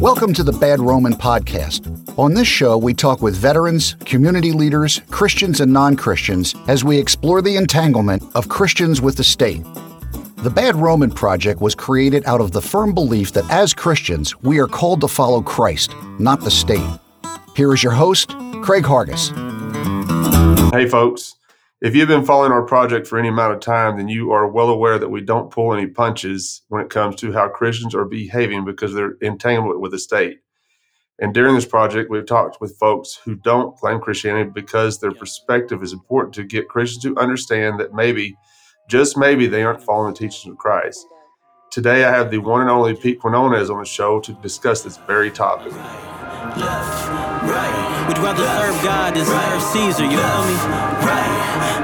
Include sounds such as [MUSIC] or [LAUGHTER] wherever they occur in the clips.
Welcome to the Bad Roman Podcast. On this show, we talk with veterans, community leaders, Christians, and non Christians as we explore the entanglement of Christians with the state. The Bad Roman Project was created out of the firm belief that as Christians, we are called to follow Christ, not the state. Here is your host, Craig Hargis. Hey, folks. If you've been following our project for any amount of time, then you are well aware that we don't pull any punches when it comes to how Christians are behaving because they're entangled with the state. And during this project, we've talked with folks who don't claim Christianity because their perspective is important to get Christians to understand that maybe, just maybe, they aren't following the teachings of Christ. Today, I have the one and only Pete Quinones on the show to discuss this very topic. Left, right. Would rather serve God than serve Caesar, you feel me? Right.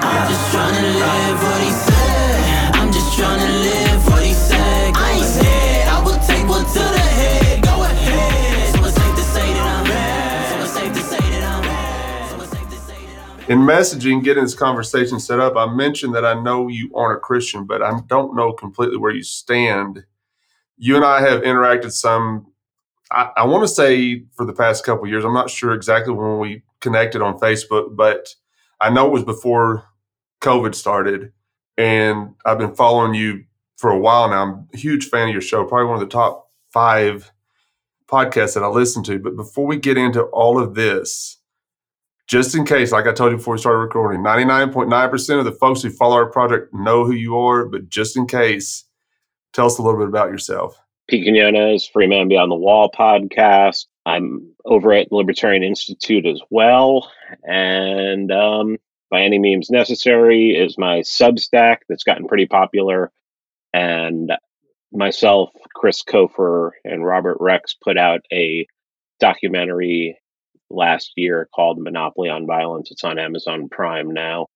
I'm just trying to live what he said. I'm just trying to live what he said. I ain't scared. I will take one to the head. Go ahead. So it's safe to say that I'm bad. So it's safe to say that I'm bad. So it's safe to say that I'm bad. In messaging, getting this conversation set up, I mentioned that I know you aren't a Christian, but I don't know completely where you stand. You and I have interacted some I, I want to say for the past couple years, I'm not sure exactly when we connected on Facebook, but I know it was before COVID started, and I've been following you for a while now. I'm a huge fan of your show, probably one of the top five podcasts that I listen to. But before we get into all of this, just in case, like I told you before we started recording, 99.9% of the folks who follow our project know who you are, but just in case, tell us a little bit about yourself. Pete Quinones, Free Man Beyond the Wall podcast. I'm over at the Libertarian Institute as well. And um, By Any Memes Necessary is my Substack that's gotten pretty popular. And myself, Chris Kofer, and Robert Rex put out a documentary last year called Monopoly on Violence. It's on Amazon Prime now.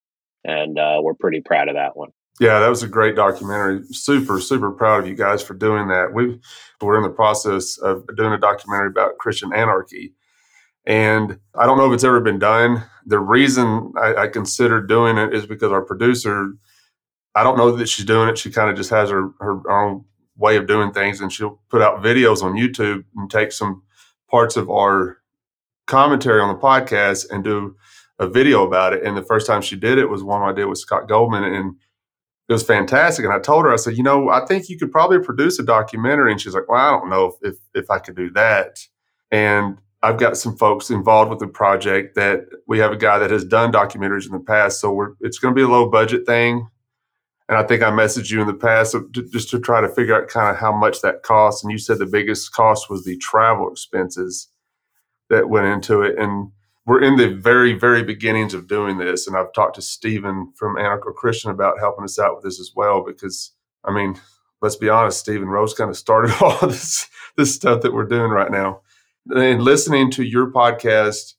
And uh, we're pretty proud of that one. Yeah, that was a great documentary. Super, super proud of you guys for doing that. We we're in the process of doing a documentary about Christian anarchy, and I don't know if it's ever been done. The reason I, I considered doing it is because our producer, I don't know that she's doing it. She kind of just has her her own way of doing things, and she'll put out videos on YouTube and take some parts of our commentary on the podcast and do a video about it. And the first time she did it was one I did with Scott Goldman, and it was fantastic. And I told her, I said, you know, I think you could probably produce a documentary. And she's like, well, I don't know if, if, if I could do that. And I've got some folks involved with the project that we have a guy that has done documentaries in the past. So we're, it's going to be a low budget thing. And I think I messaged you in the past just to try to figure out kind of how much that costs. And you said the biggest cost was the travel expenses that went into it. And we're in the very, very beginnings of doing this. And I've talked to Stephen from Anarcho Christian about helping us out with this as well, because I mean, let's be honest, Stephen Rose kind of started [LAUGHS] all this this stuff that we're doing right now. And listening to your podcast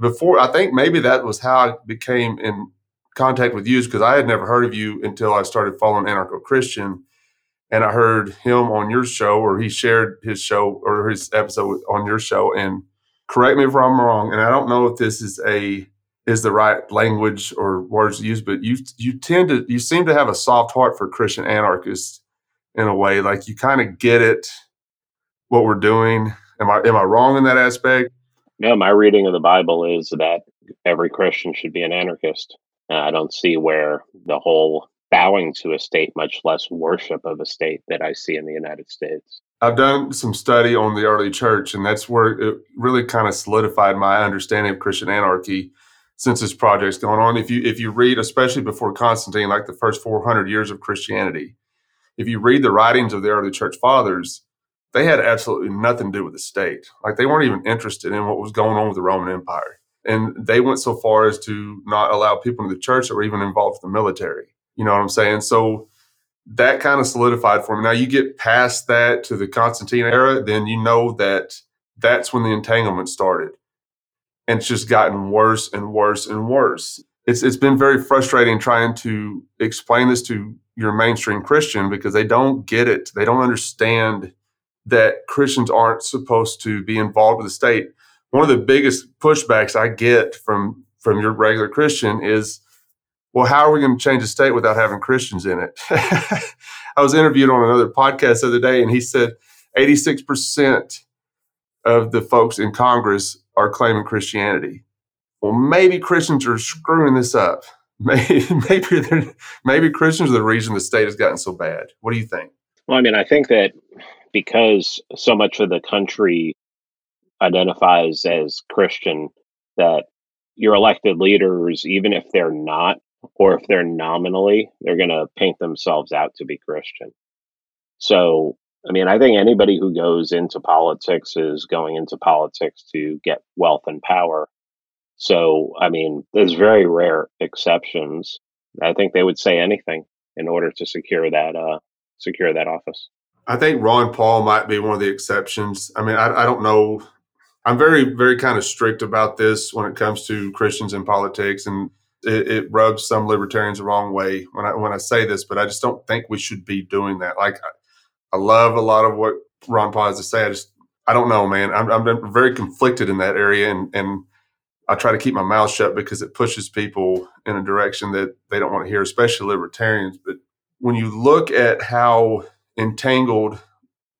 before, I think maybe that was how I became in contact with you, because I had never heard of you until I started following Anarcho Christian. And I heard him on your show, or he shared his show or his episode on your show. And correct me if I'm wrong, and I don't know if this is a is the right language or words to use, but you you tend to you seem to have a soft heart for Christian anarchists in a way. Like you kind of get it what we're doing. Am I am I wrong in that aspect? No, my reading of the Bible is that every Christian should be an anarchist. Uh, I don't see where the whole bowing to a state, much less worship of a state, that I see in the United States. I've done some study on the early church, and that's where it really kind of solidified my understanding of Christian anarchy since this project's going on. If you if you read, especially before Constantine, like the first 400 years of Christianity, if you read the writings of the early church fathers, they had absolutely nothing to do with the state. Like they weren't even interested in what was going on with the Roman Empire, and they went so far as to not allow people in the church that were even involved with the military. You know what I'm saying? So that kind of solidified for me. Now you get past that to the Constantine era, then you know that that's when the entanglement started. And it's just gotten worse and worse and worse. It's it's been very frustrating trying to explain this to your mainstream Christian because they don't get it. They don't understand that Christians aren't supposed to be involved with the state. One of the biggest pushbacks I get from from your regular Christian is well, how are we going to change the state without having Christians in it? [LAUGHS] I was interviewed on another podcast the other day, and he said 86% of the folks in Congress are claiming Christianity. Well, maybe Christians are screwing this up. [LAUGHS] Maybe maybe maybe Christians are the reason the state has gotten so bad. What do you think? Well, I mean, I think that because so much of the country identifies as Christian, that your elected leaders, even if they're not, or if they're nominally, they're going to paint themselves out to be Christian. So, I mean, I think anybody who goes into politics is going into politics to get wealth and power. So, I mean, there's very rare exceptions. I think they would say anything in order to secure that uh, secure that office. I think Ron Paul might be one of the exceptions. I mean, I, I don't know. I'm very, very kind of strict about this when it comes to Christians in politics, and it, it, rubs some libertarians the wrong way when I when I say this. But I just don't think we should be doing that. Like, I, I love a lot of what Ron Paul has to say. I just, I don't know, man. I'm, I'm very conflicted in that area, and and I try to keep my mouth shut because it pushes people in a direction that they don't want to hear, especially libertarians. But when you look at how entangled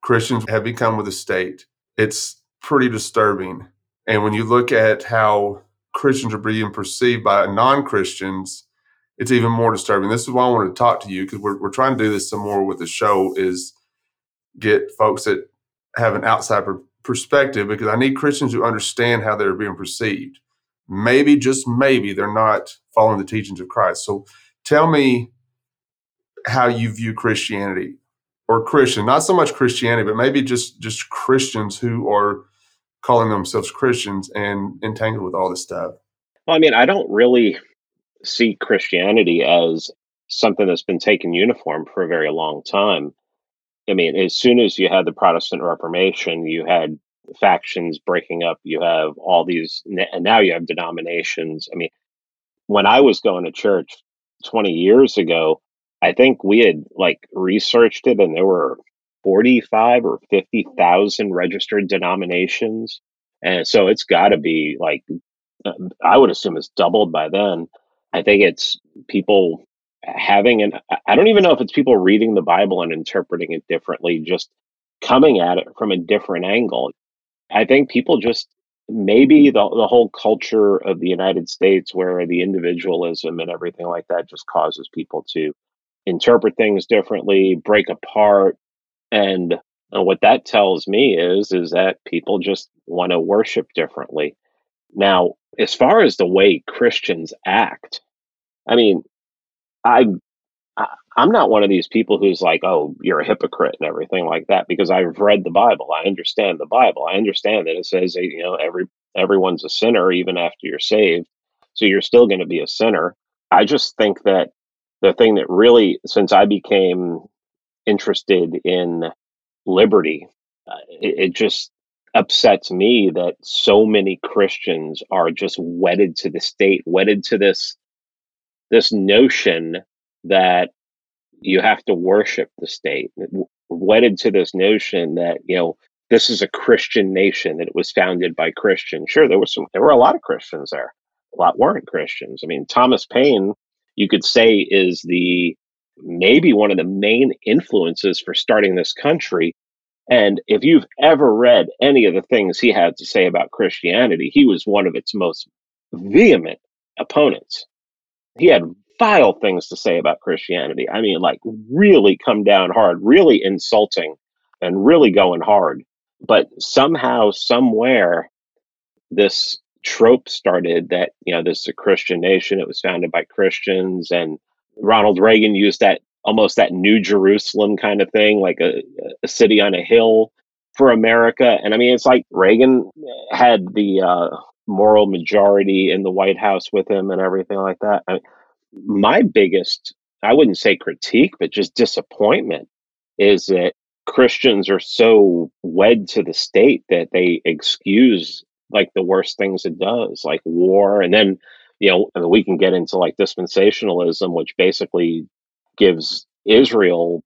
Christians have become with the state, it's pretty disturbing. And when you look at how Christians are being perceived by non Christians, it's even more disturbing. This is why I wanted to talk to you because we're, we're trying to do this some more with the show is get folks that have an outside perspective because I need Christians who understand how they're being perceived. Maybe, just maybe, they're not following the teachings of Christ. So tell me how you view Christianity or Christian, not so much Christianity, but maybe just just Christians who are calling themselves Christians and entangled with all this stuff. Well, I mean, I don't really see Christianity as something that's been taken uniform for a very long time. I mean, as soon as you had the Protestant Reformation, you had factions breaking up, you have all these, and now you have denominations. I mean, when I was going to church 20 years ago, I think we had like researched it and there were 45 or 50,000 registered denominations. And so it's got to be like, uh, I would assume it's doubled by then. I think it's people having an, I don't even know if it's people reading the Bible and interpreting it differently, just coming at it from a different angle. I think people just, maybe the, the whole culture of the United States where the individualism and everything like that just causes people to interpret things differently, break apart. And uh, what that tells me is is that people just want to worship differently. Now, as far as the way Christians act, I mean, I, I I'm not one of these people who's like, "Oh, you're a hypocrite" and everything like that because I've read the Bible. I understand the Bible. I understand that it says you know every everyone's a sinner even after you're saved. So you're still going to be a sinner. I just think that the thing that really, since I became interested in liberty, uh, it, it just upsets me that so many Christians are just wedded to the state, wedded to this this notion that you have to worship the state, wedded to this notion that you know this is a Christian nation that it was founded by Christians. Sure, there was some, there were a lot of Christians there. A lot weren't Christians. I mean, Thomas Paine you could say is the maybe one of the main influences for starting this country. And if you've ever read any of the things he had to say about Christianity, he was one of its most vehement opponents. He had vile things to say about Christianity. I mean, like really come down hard, really insulting, and really going hard. But somehow, somewhere, this trope started that you know this is a Christian nation. It was founded by Christians, and Ronald Reagan used that almost that New Jerusalem kind of thing, like a, a city on a hill for America. And I mean, it's like Reagan had the uh, moral majority in the White House with him and everything like that. I mean, my biggest, I wouldn't say critique, but just disappointment is that Christians are so wed to the state that they excuse like the worst things it does, like war. And then, you know, mean, we can get into like dispensationalism, which basically gives Israel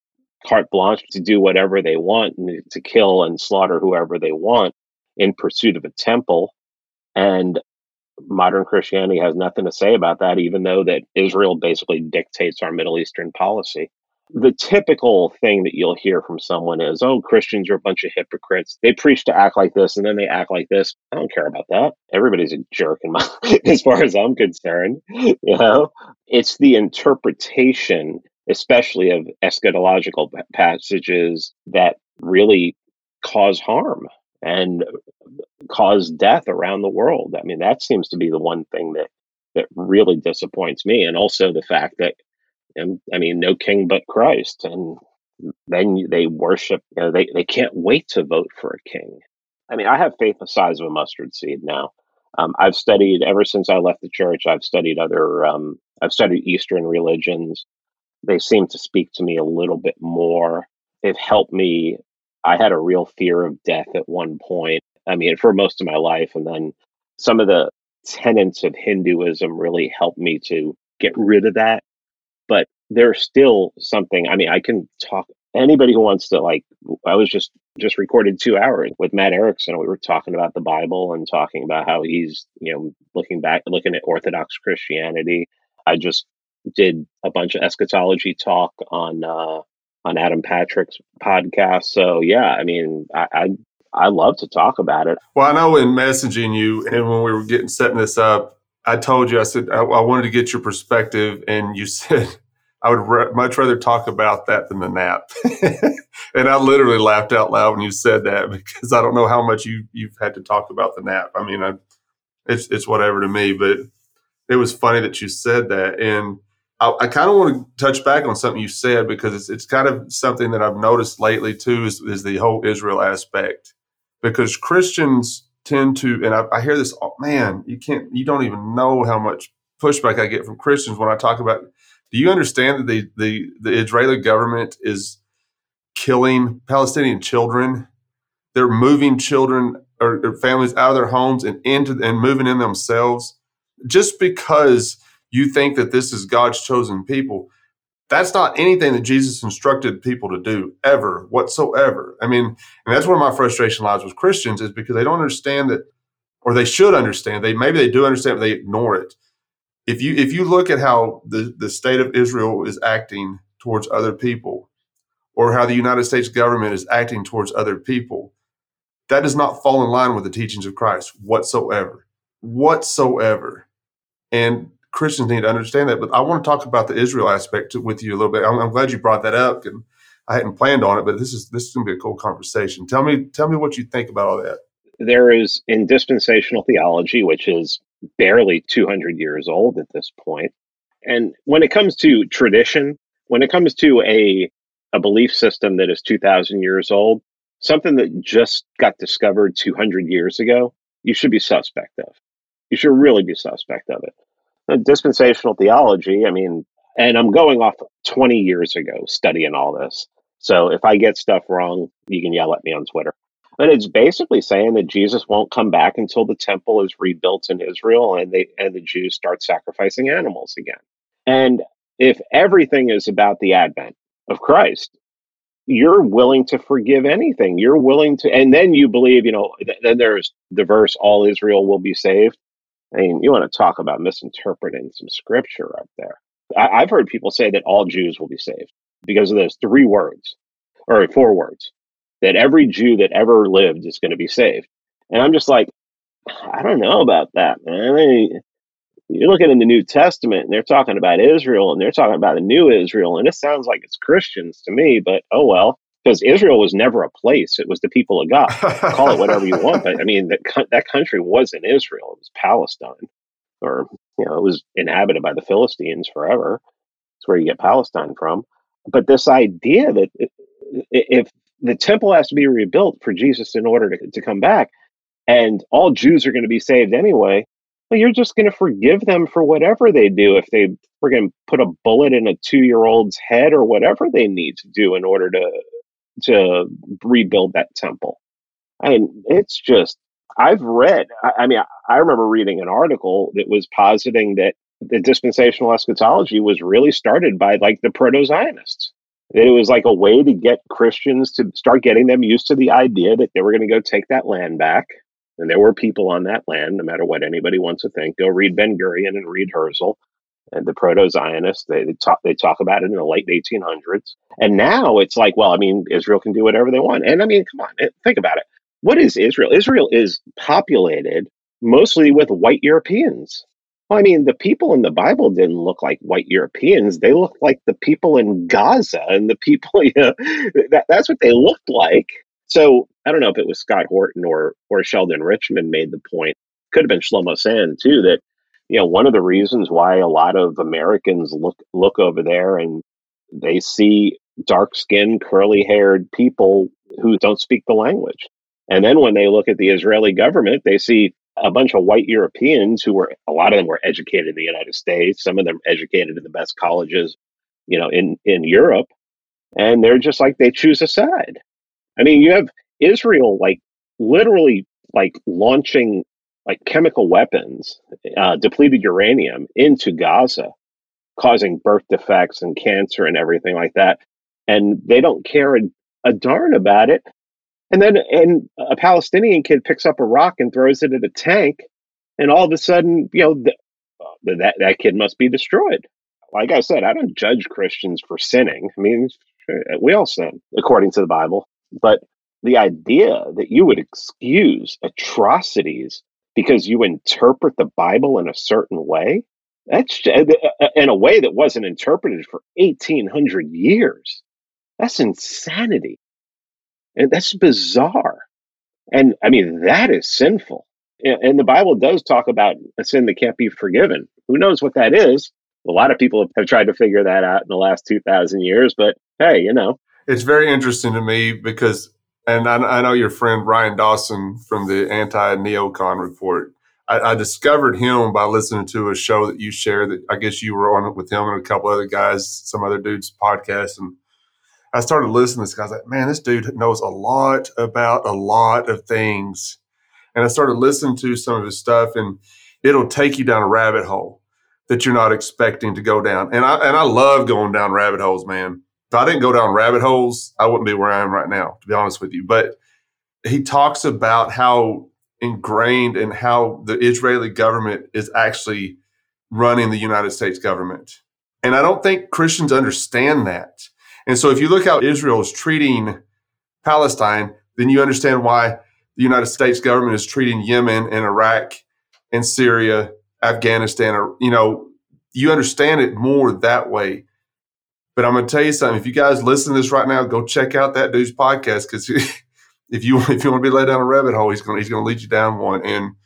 carte blanche to do whatever they want and to kill and slaughter whoever they want in pursuit of a temple. And modern Christianity has nothing to say about that, even though that Israel basically dictates our Middle Eastern policy. The typical thing that you'll hear from someone is, oh, Christians are a bunch of hypocrites. They preach to act like this and then they act like this. I don't care about that. Everybody's a jerk in my, [LAUGHS] as far as I'm concerned. You know, it's the interpretation, especially of eschatological passages that really cause harm and cause death around the world. I mean, that seems to be the one thing that that really disappoints me, and also the fact that, um, I mean, no king but Christ, and then they worship. You know, they they can't wait to vote for a king. I mean, I have faith the size of a mustard seed now. Um, I've studied ever since I left the church. I've studied other. Um, I've studied Eastern religions. They seem to speak to me a little bit more. They've helped me I had a real fear of death at one point. I mean, for most of my life. And then some of the tenets of Hinduism really helped me to get rid of that. But there's still something, I mean, I can talk anybody who wants to like I was just just recorded 2 hours with Matt Erickson we were talking about the Bible and talking about how he's, you know, looking back looking at orthodox Christianity. I just did a bunch of eschatology talk on uh on Adam Patrick's podcast. So yeah, I mean, I, I I love to talk about it. Well, I know in messaging you and when we were getting setting this up, I told you I said I, I wanted to get your perspective, and you [LAUGHS] said I would re- much rather talk about that than the NAP. [LAUGHS] and I literally laughed out loud when you said that [LAUGHS] because I don't know how much you you've had to talk about the NAP. I mean, I, it's it's whatever to me, but it was funny that you said that and I, I kind of want to touch back on something you said because it's, it's kind of something that I've noticed lately too is, is the whole Israel aspect. Because Christians tend to, and I, I hear this, oh, man, you can't, you don't even know how much pushback I get from Christians when I talk about. Do you understand that the the, the Israeli government is killing Palestinian children? They're moving children or, or families out of their homes and into and moving in themselves just because you think that this is God's chosen people. That's not anything that Jesus instructed people to do ever whatsoever. I mean, and that's where my frustration lies with Christians is because they don't understand that, or they should understand. They maybe they do understand, but they ignore it. If you if you look at how the, the state of Israel is acting towards other people, or how the United States government is acting towards other people, that does not fall in line with the teachings of Christ whatsoever. Whatsoever. And Christians need to understand that. But I want to talk about the Israel aspect with you a little bit. I'm, I'm glad you brought that up, and I hadn't planned on it, but this is this is going to be a cool conversation. Tell me, tell me what you think about all that. There is in dispensational theology, which is barely 200 years old at this point, and when it comes to tradition, when it comes to a a belief system that is 2,000 years old, something that just got discovered 200 years ago, you should be suspect of. You should really be suspect of it Uh, dispensational theology, I mean, and I'm going off 20 years ago studying all this. So if I get stuff wrong, you can yell at me on Twitter. But it's basically saying that Jesus won't come back until the temple is rebuilt in Israel and they and the Jews start sacrificing animals again. And if everything is about the advent of Christ, you're willing to forgive anything. You're willing to, and then you believe, you know, th- then there's the verse, all Israel will be saved. I mean, you want to talk about misinterpreting some scripture up there. I, have heard people say that all Jews will be saved because of those three words or four words that every Jew that ever lived is going to be saved. And I'm just like, I don't know about that, man. I mean, you're looking in the New Testament and they're talking about Israel and they're talking about the new Israel, and it sounds like it's Christians to me, but oh well because Israel was never a place; it was the people of God. [LAUGHS] Call it whatever you want, but I mean that that country wasn't Israel; it was Palestine, or you know, it was inhabited by the Philistines forever. That's where you get Palestine from. But this idea that if the temple has to be rebuilt for Jesus in order to, to come back, and all Jews are going to be saved anyway, well, you're just going to forgive them for whatever they do if they friggin' put a bullet in a two year old's head or whatever they need to do in order to to rebuild that temple. I mean, it's just, I've read, I, I mean, I, I remember reading an article that was positing that the dispensational eschatology was really started by like the proto Zionists. That it was like a way to get Christians to start getting them used to the idea that they were going to go take that land back. And there were people on that land, no matter what anybody wants to think. Go read Ben Gurion and read Herzl. And the proto-Zionists. They, they talk they talk about it in the late 1800s, and now it's like, well, I mean, Israel can do whatever they want. And I mean, come on, eh, think about it. What is Israel? Israel is populated mostly with white Europeans. Well, I mean, the people in the Bible didn't look like white Europeans. They looked like the people in Gaza and the people, [LAUGHS] you know, that, that's what they looked like. So I don't know if it was Scott Horton or or Sheldon Richman made the point. Could have been Shlomo Sand too. That you know one of the reasons why a lot of Americans look look over there and they see dark skinned, curly haired people who don't speak the language. And then when they look at the Israeli government, they see a bunch of white Europeans who were a lot of them were educated in the United States, some of them educated in the best colleges, you know, in in Europe, and they're just like they choose a side. I mean, you have Israel like literally like launching like chemical weapons, uh, depleted uranium into Gaza, causing birth defects and cancer and everything like that. And they don't care a, a darn about it. And then and a Palestinian kid picks up a rock and throws it at a tank, and all of a sudden, you know, the, that that kid must be destroyed. Like I said, I don't judge Christians for sinning. I mean, we all sin according to the Bible. But the idea that you would excuse atrocities because you interpret the Bible in a certain way, that's uh, uh, in a way that wasn't interpreted for 1800 years. That's insanity. And that's bizarre. And I mean, that is sinful. And the Bible does talk about a sin that can't be forgiven. Who knows what that is? A lot of people have tried to figure that out in the last 2,000 years, but hey, you know, it's very interesting to me because, and I, I know your friend Ryan Dawson from the anti neocon report. I, I, discovered him by listening to a show that you shared that I guess you were on it with him and a couple other guys, some other dudes' podcast. And I started listening to this guy's like, man, this dude knows a lot about a lot of things. And I started listening to some of his stuff and it'll take you down a rabbit hole that you're not expecting to go down. And I, and I love going down rabbit holes, man if I didn't go down rabbit holes, I wouldn't be where I am right now, to be honest with you. But he talks about how ingrained and how the Israeli government is actually running the United States government. And I don't think Christians understand that. And so if you look how Israel is treating Palestine, then you understand why the United States government is treating Yemen and Iraq and Syria, Afghanistan, or, you know, you understand it more that way. But I'm going to tell you something. If you guys listen to this right now, go check out that dude's podcast because [LAUGHS] if you if you want to be led down a rabbit hole, he's going he's to lead you down one. And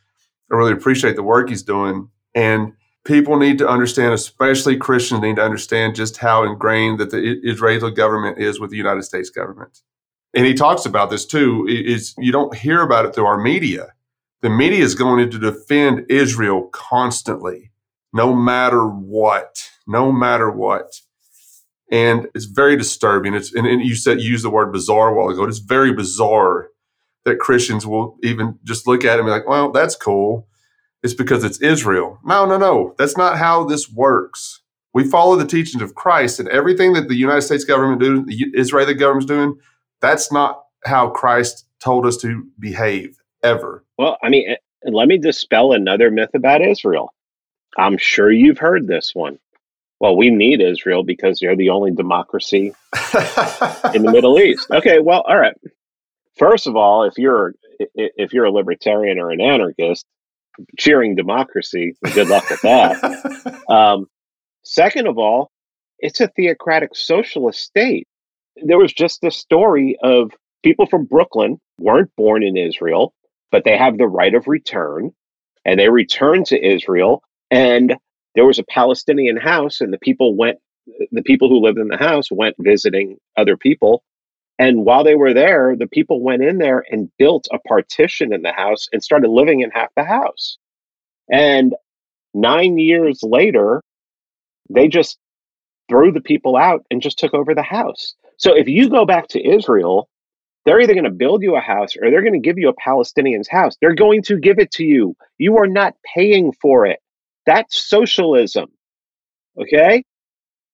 I really appreciate the work he's doing. And people need to understand, especially Christians need to understand just how ingrained that the Israeli government is with the United States government. And he talks about this too. Is you don't hear about it through our media. The media is going to defend Israel constantly, no matter what, no matter what and it's very disturbing. It's and, and you said you used the word bizarre a while ago. It's very bizarre that Christians will even just look at it and be like, "Well, that's cool." It's because it's Israel. No, no, no. That's not how this works. We follow the teachings of Christ, and everything that the United States government do, the Israeli government's doing, that's not how Christ told us to behave ever. Well, I mean, eh, let me dispel another myth about Israel. I'm sure you've heard this one well, we need Israel because they're the only democracy [LAUGHS] in the Middle East. Okay, well, all right. First of all, if you're if you're a libertarian or an anarchist, cheering democracy, good luck with that. [LAUGHS] Um, second of all, it's a theocratic socialist state. There was just this story of people from Brooklyn weren't born in Israel, but they have the right of return, and they returned to Israel, and there was a Palestinian house, and the people went, the people who lived in the house went visiting other people. And while they were there, the people went in there and built a partition in the house and started living in half the house. And nine years later, they just threw the people out and just took over the house. So if you go back to Israel, they're either going to build you a house or they're going to give you a Palestinian's house. They're going to give it to you. You are not paying for it. That's socialism. Okay?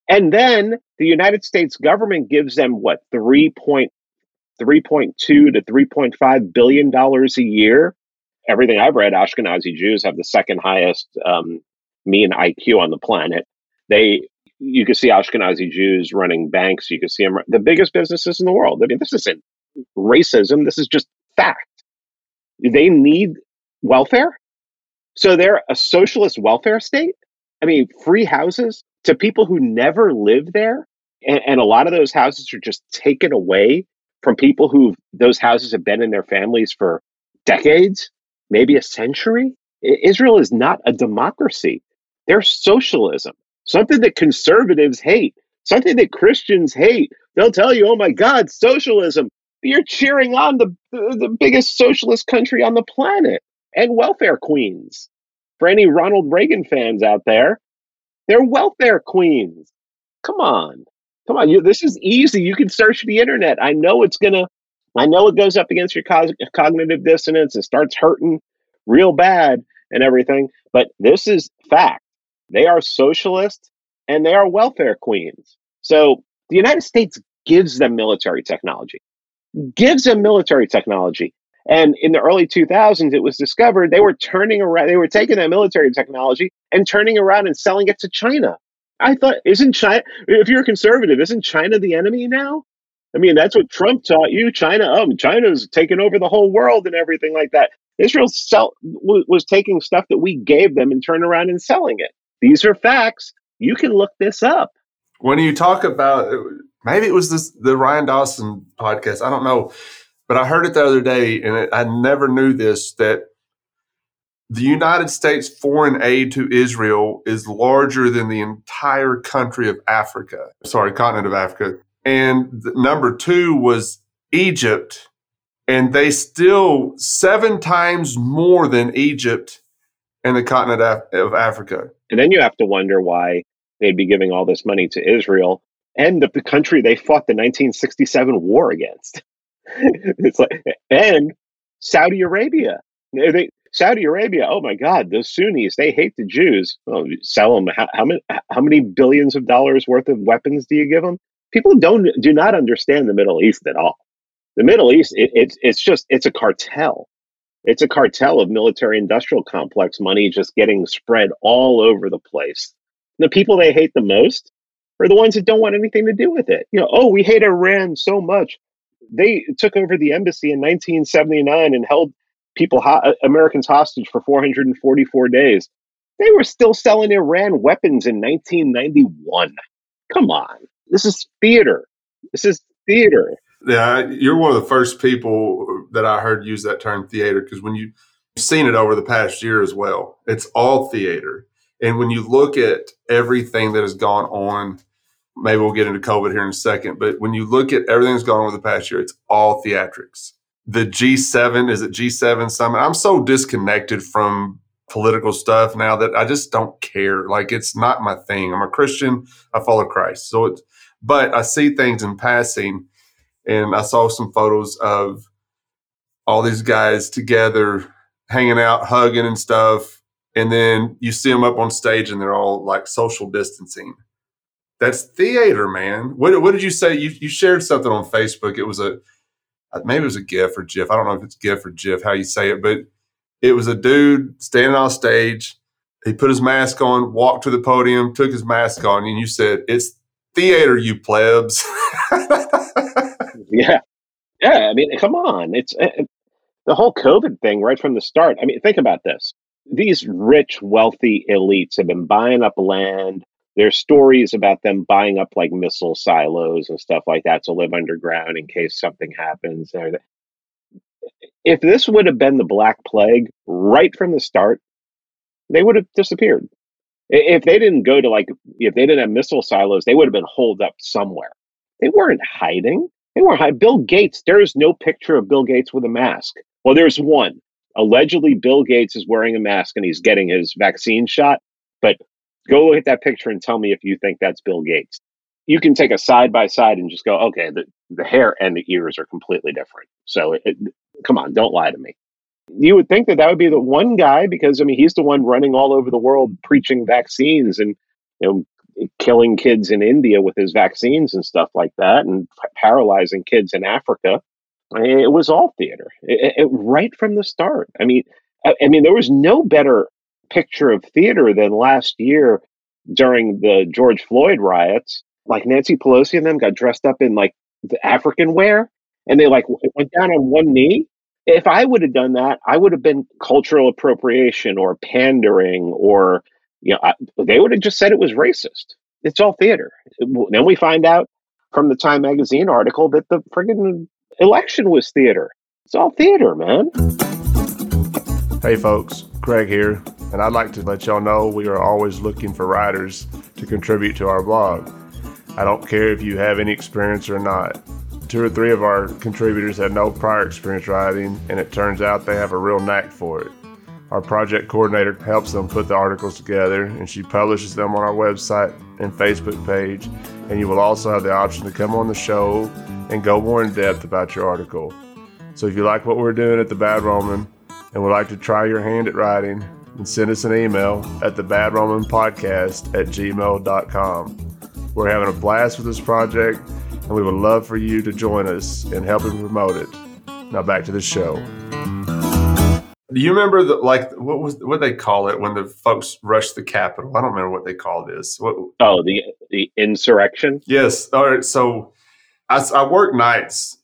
And then the United States government gives them what, 3.3.2 to 3.5 billion dollars a year. Everything I've read, Ashkenazi Jews have the second highest um, mean IQ on the planet. They you can see Ashkenazi Jews running banks. You can see them the biggest businesses in the world. I mean, this isn't racism. This is just fact. They need welfare, so they're a socialist welfare state. I mean, free houses to people who never lived there, and, and a lot of those houses are just taken away from people who those houses have been in their families for decades, maybe a century. Israel is not a democracy. They're socialism, something that conservatives hate, something that Christians hate. They'll tell you, oh my God, socialism. You're cheering on the, the biggest socialist country on the planet and welfare queens. For any Ronald Reagan fans out there, they're welfare queens. Come on. Come on. You, this is easy. You can search the internet. I know it's going to, I know it goes up against your co- cognitive dissonance and starts hurting real bad and everything, but this is fact. They are socialist and they are welfare queens. So the United States gives them military technology, gives them military technology. And in the early 2000s, it was discovered they were turning around, they were taking that military technology and turning around and selling it to China. I thought, isn't China, if you're a conservative, isn't China the enemy now? I mean, that's what Trump taught you. China, um, China's taking over the whole world and everything like that. Israel sell, was taking stuff that we gave them and turning around and selling it. These are facts. You can look this up. When you talk about maybe it was this the Ryan Dawson podcast, I don't know, but I heard it the other day, and it, I never knew this that the United States foreign aid to Israel is larger than the entire country of Africa. Sorry, continent of Africa. And number two was Egypt, and they still seven times more than Egypt and the continent of Africa. And then you have to wonder why they'd be giving all this money to Israel and the, the country they fought the 1967 war against. [LAUGHS] [LAUGHS] it's like, and Saudi Arabia. They, Saudi Arabia, oh my God, those Sunnis, they hate the Jews. Oh, well, sell them. How, how, many, how many billions of dollars worth of weapons do you give them? People don't do not understand the Middle East at all. The Middle East, it, it's it's just it's a cartel. It's a cartel of military industrial complex money just getting spread all over the place. The people they hate the most are the ones that don't want anything to do with it. You know, oh, we hate Iran so much. They took over the embassy in 1979 and held people, ho- uh, Americans hostage for 444 days. They were still selling Iran weapons in 1991. Come on. This is theater. This is theater. Yeah, you're one of the first people that I heard use that term theater because when you, you've seen it over the past year as well, it's all theater. And when you look at everything that has gone on, maybe we'll get into COVID here in a second, but when you look at everything that's gone on over the past year, it's all theatrics. The G7, is it G7 summit? I'm so disconnected from political stuff now that I just don't care. Like it's not my thing. I'm a Christian. I follow Christ. So it's, but I see things in passing and I saw some photos of all these guys together hanging out, hugging and stuff. And then you see them up on stage and they're all like social distancing. That's theater, man. What, what did you say? You, you shared something on Facebook. It was a, maybe it was a GIF or GIF. I don't know if it's GIF or GIF, how you say it, but it was a dude standing on stage. He put his mask on, walked to the podium, took his mask on, and you said, It's theater, you plebs. yeah. Yeah. I mean, come on. It's uh, the whole COVID thing right from the start. I mean, think about this. These rich, wealthy elites have been buying up land. There's stories about them buying up like missile silos and stuff like that to live underground in case something happens if this would have been the Black Plague right from the start, they would have disappeared. If they didn't go to like, if they didn't have missile silos, they would have been holed up somewhere. They weren't hiding. They weren't hiding. Bill Gates, there is no picture of Bill Gates with a mask. Well, there's one. Allegedly, Bill Gates is wearing a mask and he's getting his vaccine shot. But go look at that picture and tell me if you think that's Bill Gates. You can take a side by side and just go, okay, the, the hair and the ears are completely different. So it, come on, don't lie to me. You would think that that would be the one guy because I mean he's the one running all over the world preaching vaccines and you know killing kids in India with his vaccines and stuff like that and paralyzing kids in Africa. it was all theater it, it, right from the start. I mean, I, I mean there was no better picture of theater than last year during the George Floyd riots, like Nancy Pelosi and them got dressed up in like the African wear and they like went down on one knee. If I would have done that, I would have been cultural appropriation or pandering or, you know, I, they would have just said it was racist. It's all theater. Then we find out from the Time Magazine article that the friggin' election was theater. It's all theater, man. Hey, folks, Craig here, and I'd like to let y'all know we are always looking for writers to contribute to our blog. I don't care if you have any experience or not. Two or three of our contributors had no prior experience writing, and it turns out they have a real knack for it. Our project coordinator helps them put the articles together, and she publishes them on our website and Facebook page. And you will also have the option to come on the show and go more in depth about your article. So if you like what we're doing at the Bad Roman and would like to try your hand at writing, then send us an email at the Bad Roman Podcast at gmail.com. We're having a blast with this project, and we would love for you to join us in helping promote it. Now back to the show. Do you remember the like what was what they call it when the folks rushed the Capitol? I don't remember what they call this. What, oh, the the insurrection. Yes. All right. So I, I work nights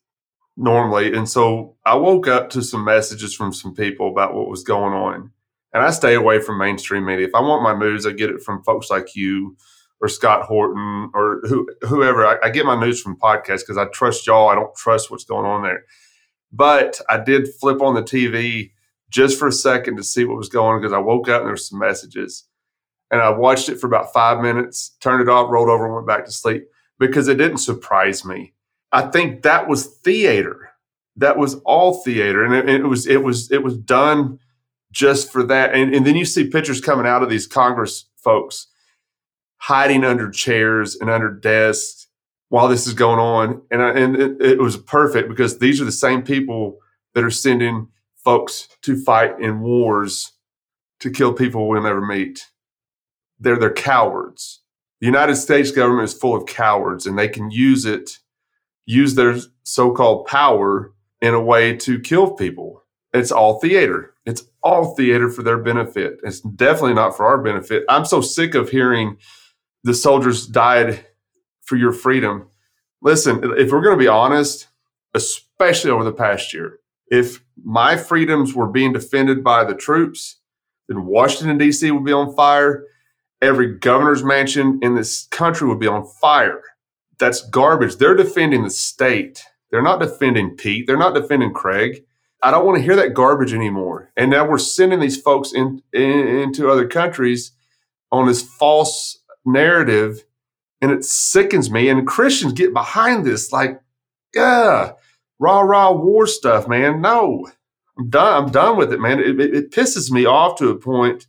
normally, and so I woke up to some messages from some people about what was going on, and I stay away from mainstream media. If I want my news, I get it from folks like you or Scott Horton or who, whoever. I, I get my news from podcasts because I trust y'all. I don't trust what's going on there. But I did flip on the TV just for a second to see what was going on because I woke up and there were some messages. And I watched it for about five minutes, turned it off, rolled over, and went back to sleep because it didn't surprise me. I think that was theater. That was all theater, and it, it was it was it was done just for that. And, and then you see pictures coming out of these Congress folks hiding under chairs and under desks while this is going on. And, I, and it, it, was perfect because these are the same people that are sending folks to fight in wars to kill people we'll never meet. They're, they're cowards. The United States government is full of cowards and they can use it, use their so called power in a way to kill people. It's all theater. All theater for their benefit. It's definitely not for our benefit. I'm so sick of hearing the soldiers died for your freedom. Listen, if we're going to be honest, especially over the past year, if my freedoms were being defended by the troops, then Washington, D.C. would be on fire. Every governor's mansion in this country would be on fire. That's garbage. They're defending the state. They're not defending Pete. They're not defending Craig. I don't want to hear that garbage anymore. And now we're sending these folks in, in, into other countries on this false narrative and it sickens me. And Christians get behind this, like, yeah, rah rah war stuff, man. No, I'm done. I'm done with it, man. It, it, it pisses me off to a point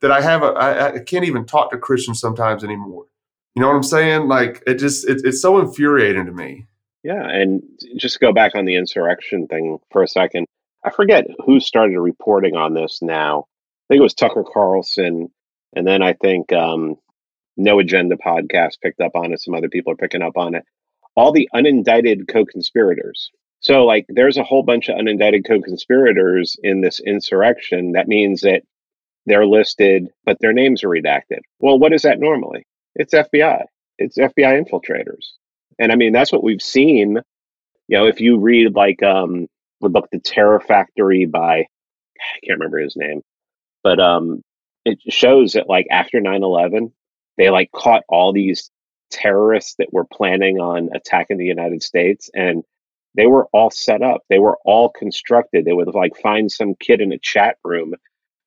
that I have a I, I can't even talk to Christians sometimes anymore. You know what I'm saying? Like it just it, it's so infuriating to me. Yeah, and just go back on the insurrection thing for a second. I forget who started reporting on this now. I think it was Tucker Carlson, and then I think um, no Agenda podcast picked up on it. Some other people are picking up on it. All the unindicted co conspirators. So, like, there's a whole bunch of unindicted co conspirators in this insurrection. That means that they're listed, but their names are redacted. Well, what is that normally? It's FBI, it's FBI infiltrators. And I mean, that's what we've seen. You know, if you read, like, um, the book The Terror Factory by, I can't remember his name, but um, it shows that, like, after 9 11, they like caught all these terrorists that were planning on attacking the United States and they were all set up. They were all constructed. They would like find some kid in a chat room,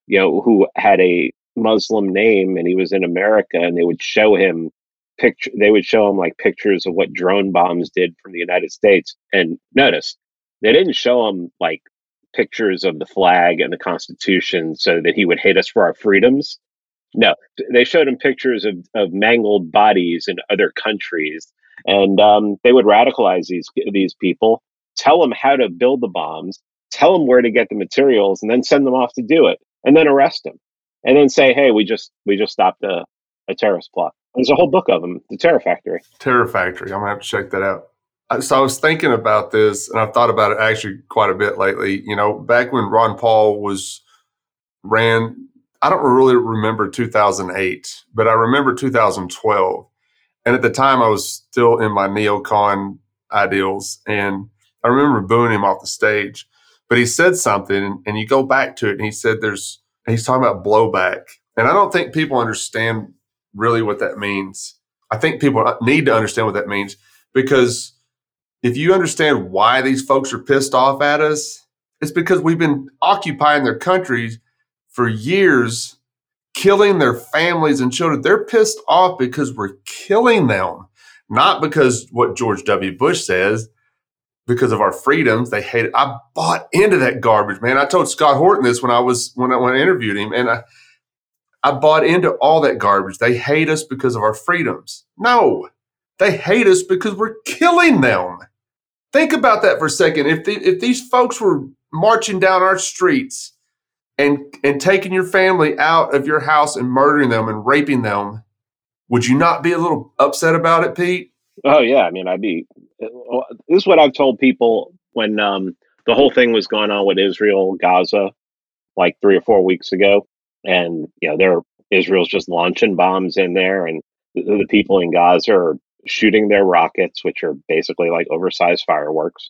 you know, who had a Muslim name and he was in America and they would show him picture they would show him like pictures of what drone bombs did from the United States. And notice they didn't show him like pictures of the flag and the Constitution so that he would hate us for our freedoms. No, they showed him pictures of, of mangled bodies in other countries, and um, they would radicalize these these people, tell them how to build the bombs, tell them where to get the materials, and then send them off to do it, and then arrest them, and then say, "Hey, we just we just stopped a, a terrorist plot." There's a whole book of them, The Terror Factory. Terror Factory. I'm gonna have to check that out. So I was thinking about this, and I've thought about it actually quite a bit lately. You know, back when Ron Paul was ran I, don't really remember 2008, but I remember 2012. And at the time, I was still in my neocon ideals. And I remember booing him off the stage. But he said something, and you go back to it, and he said, There's, he's talking about blowback. And I don't think people understand really what that means. I think people uh, need to understand what that means because if you understand why these folks are pissed off at us, it's because we've been occupying their countries for years, killing their families and children. They're pissed off because we're killing them, not because what George W. Bush says, because of our freedoms. They hate it. I bought into that garbage, man. I told Scott Horton this when I was when I, when I interviewed him, and I I bought into all that garbage. They hate us because of our freedoms. No, they hate us because we're killing them. Think about that for a second. If the, if these folks were marching down our streets and and taking your family out of your house and murdering them and raping them, would you not be a little upset about it, Pete? Oh yeah, I mean, I'd be. Uh, this is what I've told people when um, the whole thing was going on with Israel, Gaza, like three or four weeks ago, and you know, Israel's just launching bombs in there, and the, the people in Gaza are shooting their rockets, which are basically like oversized fireworks.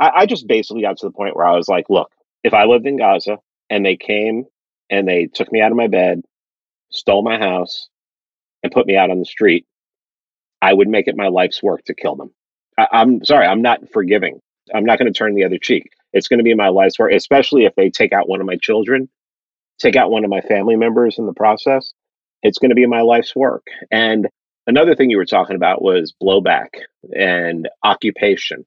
I, I just basically got to the point where I was like, look, if I lived in Gaza and they came and they took me out of my bed, stole my house, and put me out on the street, I would make it my life's work to kill them. I, I'm sorry, I'm not forgiving. I'm not going to turn the other cheek. It's going to be my life's work, especially if they take out one of my children, take out one of my family members in the process. It's going to be my life's work. And another thing you were talking about was blowback and occupation.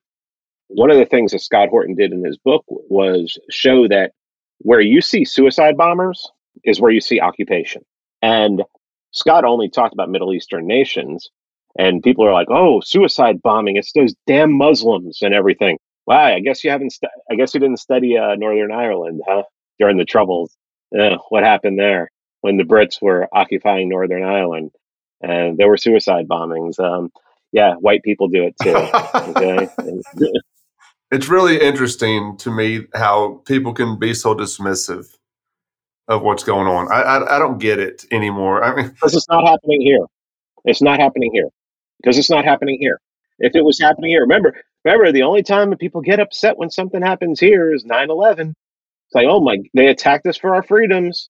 One of the things that Scott Horton did in his book was show that where you see suicide bombers is where you see occupation. And Scott only talked about Middle Eastern nations, and people are like, "Oh, suicide bombing! It's those damn Muslims and everything." Wow, I guess you haven't. Stu- I guess you didn't study uh, Northern Ireland, huh? During the Troubles, uh, what happened there when the Brits were occupying Northern Ireland, and there were suicide bombings. Um, yeah, white people do it too. Okay. [LAUGHS] it's really interesting to me how people can be so dismissive of what's going on. I I, I don't get it anymore. I mean, because it's not happening here. It's not happening here because it's not happening here. If it was happening here, remember, remember, the only time that people get upset when something happens here is 9-11. It's like, oh my, they attacked us for our freedoms.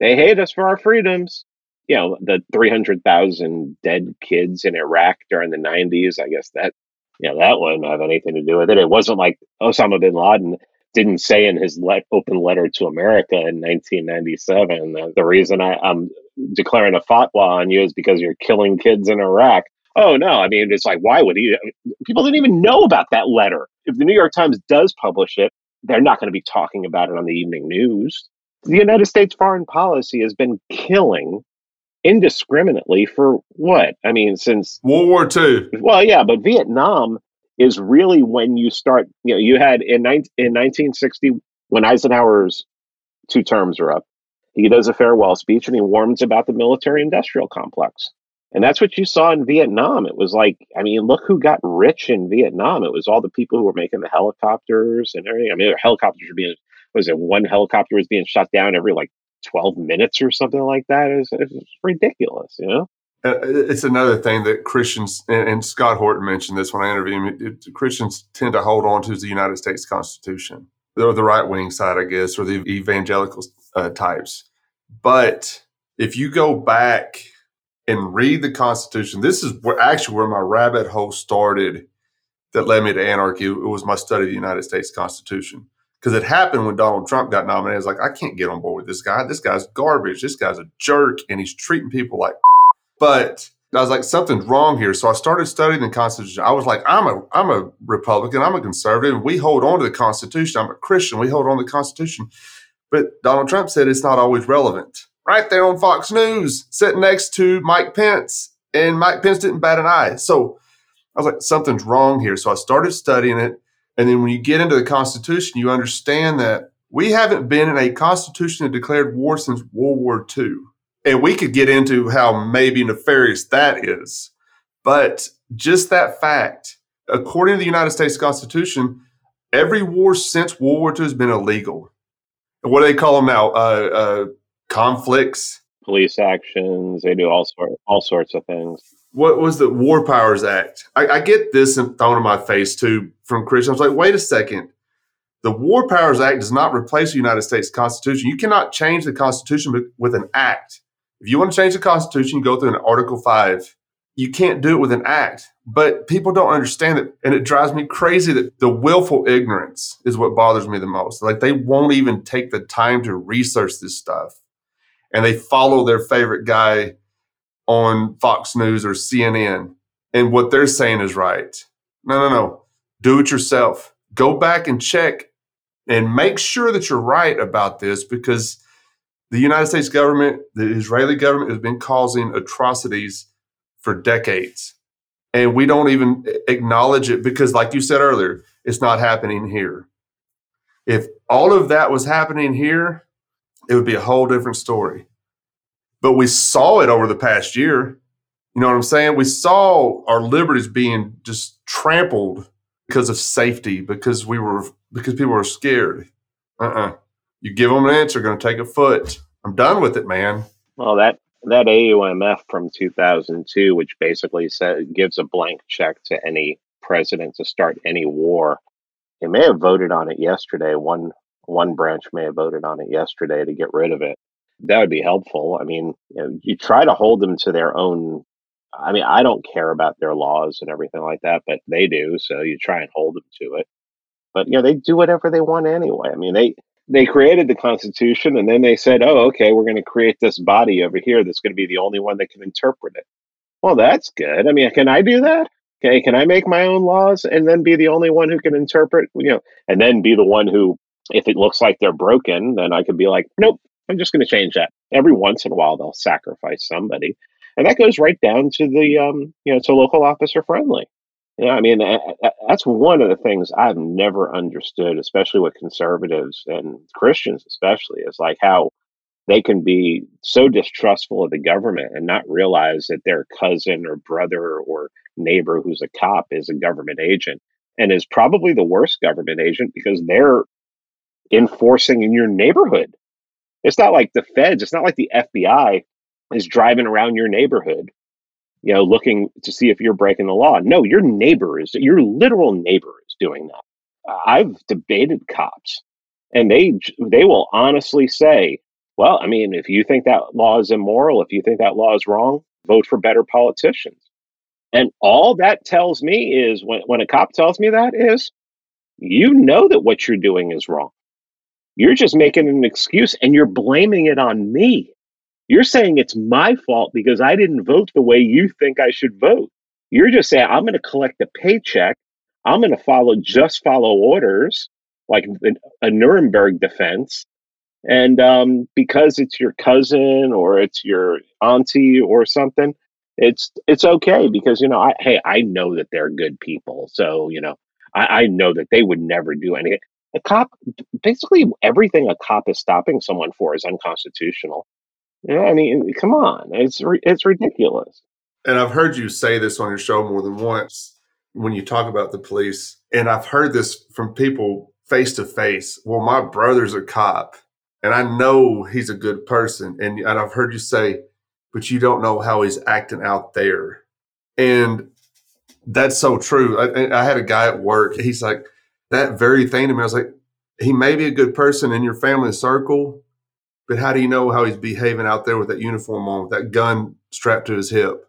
They hate us for our freedoms. You know, the 300,000 dead kids in Iraq during the 90s. I guess that, you know, that wouldn't have anything to do with it. It wasn't like Osama bin Laden didn't say in his le- open letter to America in 1997 that the reason I, am declaring a fatwa on you is because you're killing kids in Iraq. Oh no, I mean it's like why would he? People didn't even know about that letter. If the New York Times does publish it, they're not going to be talking about it on the evening news. The United States foreign policy has been killing indiscriminately for what? I mean, since World War II. Well, yeah, but Vietnam is really when you start. You know, you had in, 19, in 1960 when Eisenhower's two terms were up. He does a farewell speech and he warns about the military industrial complex. And that's what you saw in Vietnam. It was like, I mean, look who got rich in Vietnam. It was all the people who were making the helicopters and everything. I mean, helicopters were being, was it one helicopter was being shot down every like 12 minutes or something like that? It was, it was ridiculous, you know? Uh, it's another thing that Christians, and, and, Scott Horton mentioned this when I interviewed him, it, Christians tend to hold on to the United States Constitution. They're the right wing side, I guess, or the evangelical uh, types. But if you go back and read the Constitution, this is where, actually where my rabbit hole started that led me to anarchy. It was my study of the United States Constitution. Because it happened when Donald Trump got nominated. I was like, I can't get on board with this guy. This guy's garbage. This guy's a jerk, and he's treating people like. [LAUGHS] But I was like, something's wrong here. So I started studying the Constitution. I was like, I'm a I'm a Republican. I'm a conservative. We hold on to the Constitution. I'm a Christian. We hold on to the Constitution. But Donald Trump said it's not always relevant. Right there on Fox News, sitting next to Mike Pence, and Mike Pence didn't bat an eye. So I was like, something's wrong here. So I started studying it. And then when you get into the Constitution, you understand that we haven't been in a constitution that declared war since World War II. And we could get into how maybe nefarious that is. But just that fact, according to the United States Constitution, every war since World War II has been illegal what do they call them now? Uh, uh, conflicts, police actions. They do all sort all sorts of things. What was the War Powers Act? I, I get this thrown in my face too from Christians. I was like, wait a second. The War Powers Act does not replace the United States Constitution. You cannot change the Constitution with an act. If you want to change the Constitution, you go through an Article 5. You can't do it with an act. But people don't understand it. And it drives me crazy that the willful ignorance is what bothers me the most. Like they won't even take the time to research this stuff. And they follow their favorite guy on Fox News or CNN. And what they're saying is right. No, no, no. Do it yourself. Go back and check and make sure that you're right about this because the United States government, the Israeli government has been causing atrocities for decades. And we don't even acknowledge it because, like you said earlier, it's not happening here. If all of that was happening here, it would be a whole different story. But we saw it over the past year. You know what I'm saying? We saw our liberties being just trampled because of safety, because we were because people were scared. Uh-uh. You give them an inch, they're going to take a foot. I'm done with it, man. Well, that that AUMF from 2002, which basically says, gives a blank check to any president to start any war. They may have voted on it yesterday. One one branch may have voted on it yesterday to get rid of it. That would be helpful. I mean, you, know, you try to hold them to their own. I mean, I don't care about their laws and everything like that, but they do. So you try and hold them to it. But you know, they do whatever they want anyway. I mean, they they created the Constitution and then they said, oh, okay, we're going to create this body over here that's going to be the only one that can interpret it. Well, that's good. I mean, can I do that? Okay, can I make my own laws and then be the only one who can interpret, you know, and then be the one who, if it looks like they're broken, then I could be like, nope, I'm just going to change that. Every once in a while, they'll sacrifice somebody. And that goes right down to the, um, you know, to local officer friendly. Yeah, I mean, that's one of the things I've never understood, especially with conservatives and Christians, especially, is like how they can be so distrustful of the government and not realize that their cousin or brother or neighbor who's a cop is a government agent and is probably the worst government agent because they're enforcing in your neighborhood. It's not like the feds, it's not like the FBI is driving around your neighborhood you know, looking to see if you're breaking the law. No, your neighbor is, your literal neighbor is doing that. I've debated cops and they, they will honestly say, well, I mean, if you think that law is immoral, if you think that law is wrong, vote for better politicians. And all that tells me is when, when a cop tells me that is, you know that what you're doing is wrong. You're just making an excuse and you're blaming it on me. You're saying it's my fault because I didn't vote the way you think I should vote. You're just saying I'm going to collect a paycheck. I'm going to follow just follow orders like a Nuremberg defense. And um, because it's your cousin or it's your auntie or something, it's it's okay because you know I, hey I know that they're good people, so you know I, I know that they would never do anything. A cop, basically everything a cop is stopping someone for is unconstitutional. Yeah, I mean, come on, it's it's ridiculous. And I've heard you say this on your show more than once when you talk about the police, and I've heard this from people face to face. Well, my brother's a cop, and I know he's a good person, and and I've heard you say, but you don't know how he's acting out there, and that's so true. I, I had a guy at work. He's like that very thing to me. I was like, he may be a good person in your family circle, but how do you know how he's behaving out there with that uniform on, with that gun strapped to his hip,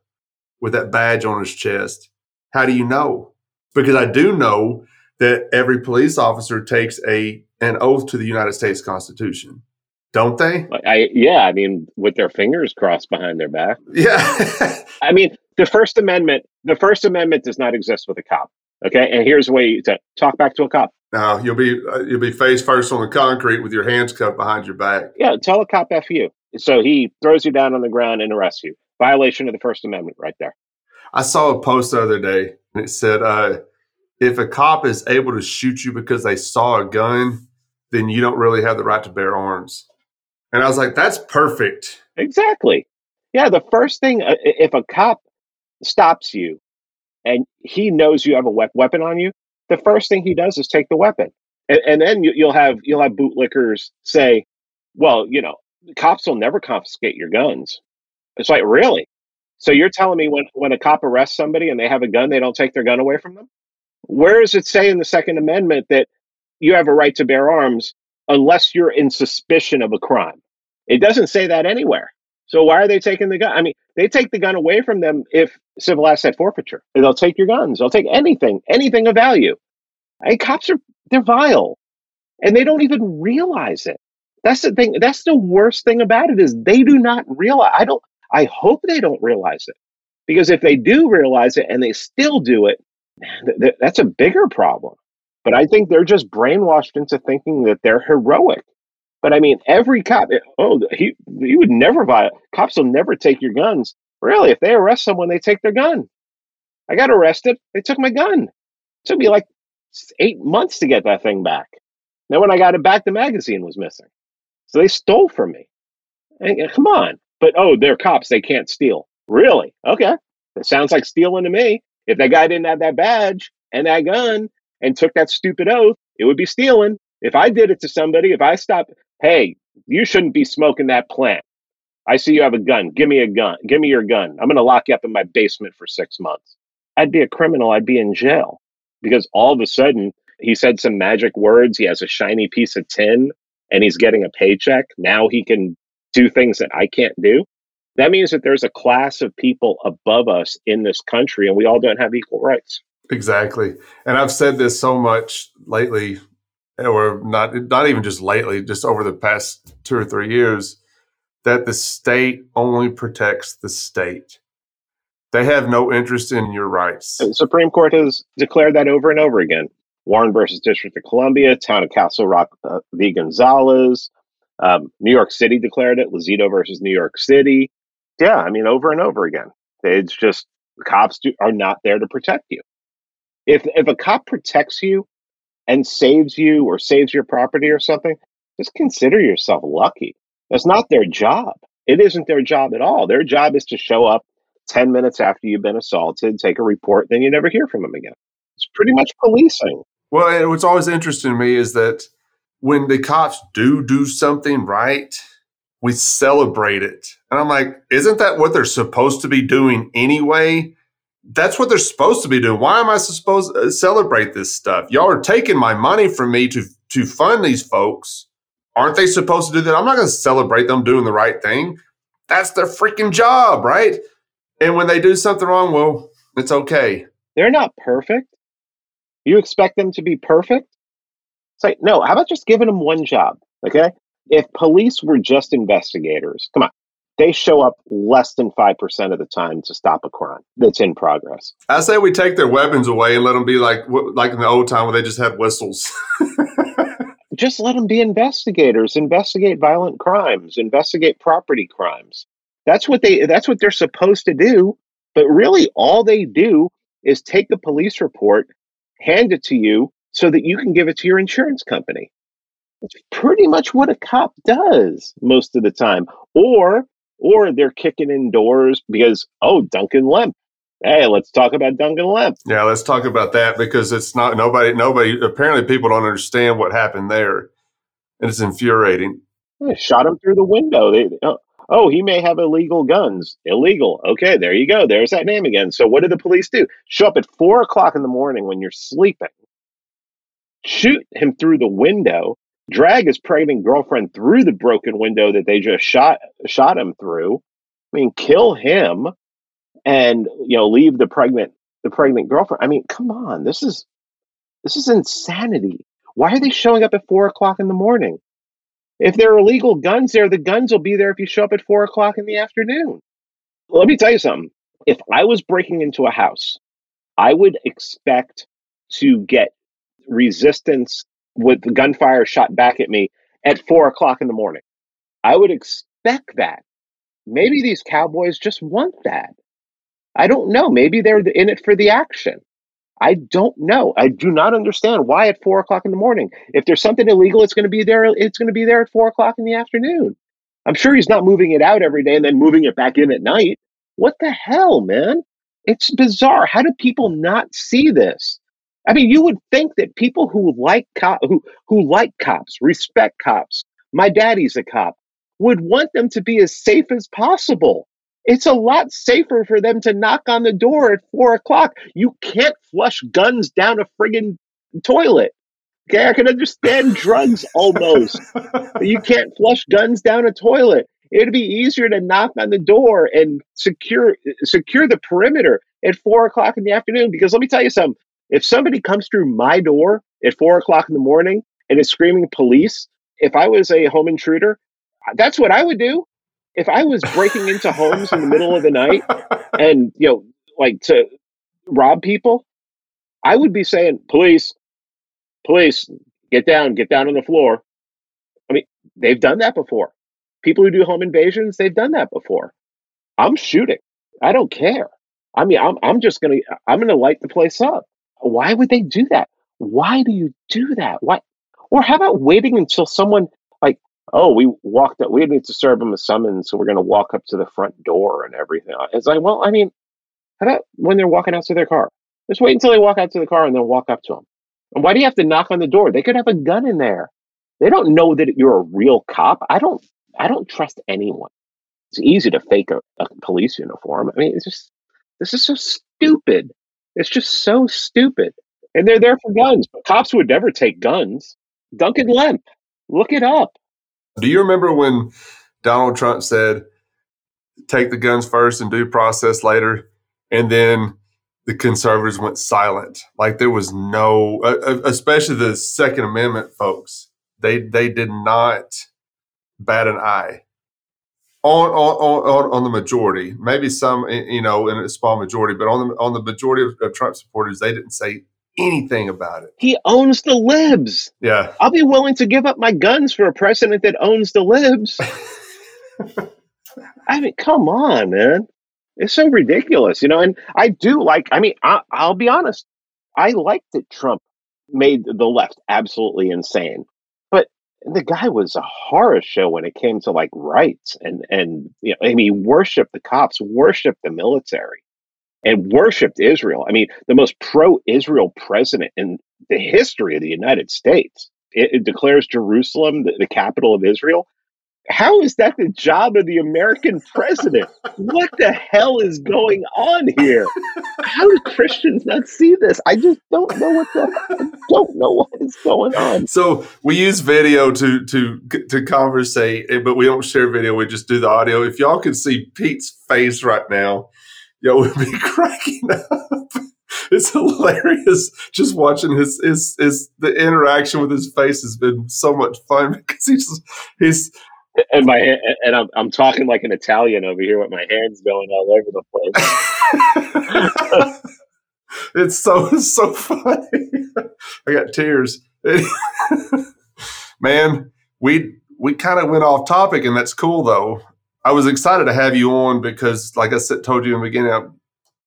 with that badge on his chest? How do you know? Because I do know that every police officer takes a an oath to the United States Constitution, don't they? I yeah, I mean, with their fingers crossed behind their back. Yeah, [LAUGHS] I mean, the First Amendment. The First Amendment does not exist with a cop. Okay, and here's the way to talk back to a cop. Now you'll be uh, you'll be face first on the concrete with your hands cupped behind your back. Yeah, tell a cop f you. So he throws you down on the ground and arrests you. Violation of the First Amendment, right there. I saw a post the other day and it said, uh, "If a cop is able to shoot you because they saw a gun, then you don't really have the right to bear arms." And I was like, "That's perfect." Exactly. Yeah, the first thing uh, if a cop stops you and he knows you have a weapon on you, the first thing he does is take the weapon, and, and then you, will have you'll have bootlickers say, "Well, you know, cops will never confiscate your guns. It's like, really? So you're telling me when, when a cop arrests somebody and they have a gun, they don't take their gun away from them? Where does it say in the Second Amendment that you have a right to bear arms unless you're in suspicion of a crime? It doesn't say that anywhere. So why are they taking the gun? I mean, they take the gun away from them if civil asset forfeiture. They'll take your guns. They'll take anything, anything of value. I cops are they're vile, and they don't even realize it. That's the thing. That's the worst thing about it is they do not realize. I don't. I hope they don't realize it, because if they do realize it and they still do it, th- th- that's a bigger problem. But I think they're just brainwashed into thinking that they're heroic. But I mean, every cop. Eh, oh, he he would never violate. Cops will never take your guns. Really, if they arrest someone, they take their gun. I got arrested. They took my gun. It took me like eight months to get that thing back. Then when I got it back, the magazine was missing. So they stole from me. And come on. But oh, they're cops. They can't steal. Really? Okay. It sounds like stealing to me. If that guy didn't have that badge and that gun and took that stupid oath, it would be stealing. If I did it to somebody, if I stopped, hey, you shouldn't be smoking that plant. I see you have a gun. Give me a gun. Give me your gun. I'm going to lock you up in my basement for six months. I'd be a criminal. I'd be in jail because all of a sudden he said some magic words. He has a shiny piece of tin and he's getting a paycheck. Now he can do things that I can't do. That means that there's a class of people above us in this country and we all don't have equal rights. Exactly. And I've said this so much lately, or not not even just lately, just over the past two or three years, that the state only protects the state. They have no interest in your rights. The Supreme Court has declared that over and over again. Warren versus District of Columbia, Town of Castle Rock uh, v. Gonzales, um, New York City declared it, Lozito versus New York City. Yeah, I mean, over and over again. It's just cops do, are not there to protect you. If if a cop protects you and saves you or saves your property or something, just consider yourself lucky. That's not their job. It isn't their job at all. Their job is to show up 10 minutes after you've been assaulted, take a report, then you never hear from them again. It's pretty much policing. Well, what's always interesting to me is that when the cops do do something right, we celebrate it. And I'm like, isn't that what they're supposed to be doing anyway? That's what they're supposed to be doing. Why am I supposed to celebrate this stuff? Y'all are taking my money from me to to fund these folks. Aren't they supposed to do that? I'm not going to celebrate them doing the right thing. That's their freaking job, right? And when they do something wrong, well, it's okay. They're not perfect. You expect them to be perfect? It's like, no, how about just giving them one job? Okay. If police were just investigators, come on, they show up less than 5% of the time to stop a crime that's in progress. I say we take their weapons away and let them be like like in the old time where they just had whistles. [LAUGHS] just let them be investigators, investigate violent crimes, investigate property crimes. That's what they that's what they're supposed to do, but really all they do is take the police report hand it to you so that you can give it to your insurance company. It's pretty much what a cop does most of the time. Or or they're kicking in doors because oh Duncan Lemp. Hey, let's talk about Duncan Lemp. Yeah, let's talk about that because it's not nobody nobody apparently people don't understand what happened there. And it's infuriating. They shot him through the window. They, oh, oh, he may have illegal guns. Illegal. Okay, there you go. There's that name again. So what did the police do? Show up at four o'clock in the morning when you're sleeping, shoot him through the window, drag his pregnant girlfriend through the broken window that they just shot shot him through. I mean, kill him and you know, leave the pregnant the pregnant girlfriend. I mean, come on, this is this is insanity. Why are they showing up at four o'clock in the morning? If there are illegal guns there, the guns will be there if you show up at four o'clock in the afternoon. Let me tell you something. If I was breaking into a house, I would expect to get resistance with gunfire shot back at me at four o'clock in the morning. I would expect that. Maybe these cowboys just want that. I don't know. Maybe they're in it for the action. I don't know. I do not understand why at four o'clock in the morning. If there's something illegal, it's going to be there. It's going to be there at four o'clock in the afternoon. I'm sure he's not moving it out every day and then moving it back in at night. What the hell, man? It's bizarre. How do people not see this? I mean, you would think that people who like cop, who who like cops, respect cops. My daddy's a cop. would want them to be as safe as possible. It's a lot safer for them to knock on the door at four o'clock. You can't flush guns down a friggin' toilet. Okay, I can understand [LAUGHS] drugs almost. but you can't flush guns down a toilet. It'd be easier to knock on the door and secure secure the perimeter at four o'clock in the afternoon. Because let me tell you something: if somebody comes through my door at four o'clock in the morning and is screaming police, if I was a home intruder, that's what I would do. If I was breaking into homes in the middle of the night [LAUGHS] and you know, like to rob people, I would be saying, "Police, police, get down, get down on the floor." I mean, they've done that before. People who do home invasions, they've done that before. I'm shooting. I don't care. I mean, I'm I'm just gonna I'm gonna light the place up. Why would they do that? Why do you do that? Why? Or how about waiting until someone like, oh, we walked up, we need to serve them a summons, so we're going to walk up to the front door and everything. It's like, well, I mean, how about when they're walking out to their car? Just wait until they walk out to the car and then walk up to them. And why do you have to knock on the door? They could have a gun in there. They don't know that you're a real cop. I don't. I don't trust anyone. It's easy to fake a, a police uniform. I mean, it's just this is so stupid. It's just so stupid. And they're there for guns. Cops would never take guns. Duncan Lemp, look it up. Do you remember when Donald Trump said, take the guns first and due process later? And then the conservatives went silent. Like there was no, uh, uh, especially the Second Amendment folks, they, they did not bat an eye on, on, on, on the majority, maybe some, you know, in a small majority, but on the, on the majority of, of Trump supporters, they didn't say anything about it. He owns the libs. Yeah. I'll be willing to give up my guns for a president that owns the libs. [LAUGHS] I mean, come on, man. It's so ridiculous, you know. And I do like, I mean, I, I'll be honest. I like that Trump made the left absolutely insane. But the guy was a horror show when it came to like rights and and you know, I mean, worship the cops, worship the military and worshiped Israel. I mean, the most pro Israel president in the history of the United States. It, it declares Jerusalem the, the, capital of Israel. How is that the job of the American president? what the hell is going on here? How do Christians not see this? I just don't know what the I don't know what is going on. So we use video to to to conversate, eh, but we don't share video. We just do the audio. If y'all could see Pete's face right now, yo would be [LAUGHS] cracking up. It's hilarious just watching his his his the interaction with his face has been so much fun [LAUGHS] because he's he's and my and I'm I'm talking like an Italian over here with my hands going all over the place. [LAUGHS] it's so it's so funny. [LAUGHS] I got tears. [LAUGHS] Man, we we kind of went off topic, and that's cool though. I was excited to have you on because, like I said, told you in the beginning,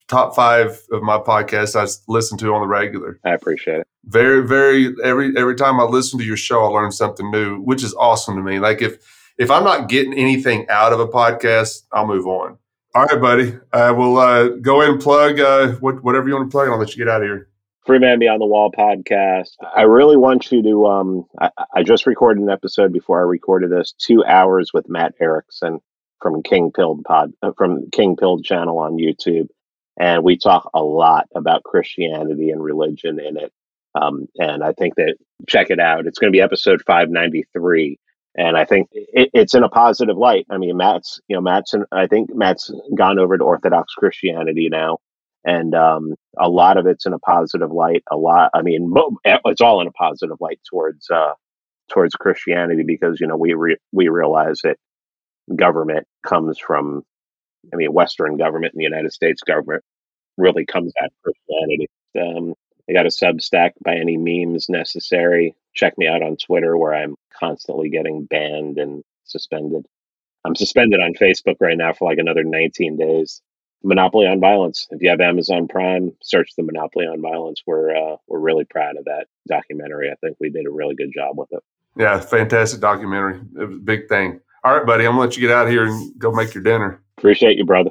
top five of my podcasts I listen to on the regular. I appreciate it. Very, very every every time I listen to your show, I learn something new, which is awesome to me. Like if if I'm not getting anything out of a podcast, I'll move on. All right, buddy. Uh, we'll uh, go in and plug uh, what, whatever you want to plug, and I'll let you get out of here. Free Man Beyond the Wall podcast. I really want you to. Um, I, I just recorded an episode before I recorded this. Two hours with Matt Erickson from King Pilled Pod uh, from King Pilled channel on YouTube, and we talk a lot about Christianity and religion in it. Um, and I think that check it out. It's going to be episode five ninety three, and I think it, it's in a positive light. I mean, Matt's you know Matt's in, I think Matt's gone over to Orthodox Christianity now, and um, a lot of it's in a positive light. A lot, I mean, it's all in a positive light towards uh, towards Christianity because you know we re- we realize that government comes from, I mean, Western government and the United States government really comes of Christianity. Um, I got a Substack By Any Memes Necessary. Check me out on Twitter where I'm constantly getting banned and suspended. I'm suspended on Facebook right now for like another 19 days. Monopoly on Violence. If you have Amazon Prime, search the Monopoly on Violence. We're uh, we're really proud of that documentary. I think we did a really good job with it. Yeah, fantastic documentary. It was a big thing. All right, buddy. I'm gonna let you get out of here and go make your dinner. Appreciate you, brother.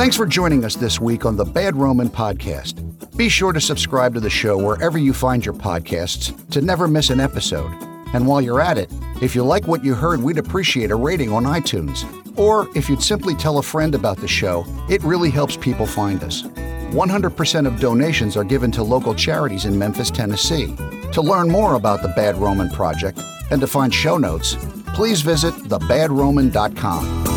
Thanks for joining us this week on the Bad Roman Podcast. Be sure to subscribe to the show wherever you find your podcasts to never miss an episode. And while you're at it, if you like what you heard, we'd appreciate a rating on iTunes. Or if you'd simply tell a friend about the show, it really helps people find us. 100% of donations are given to local charities in Memphis, Tennessee. To learn more about the Bad Roman Project and to find show notes, please visit thebadroman.com.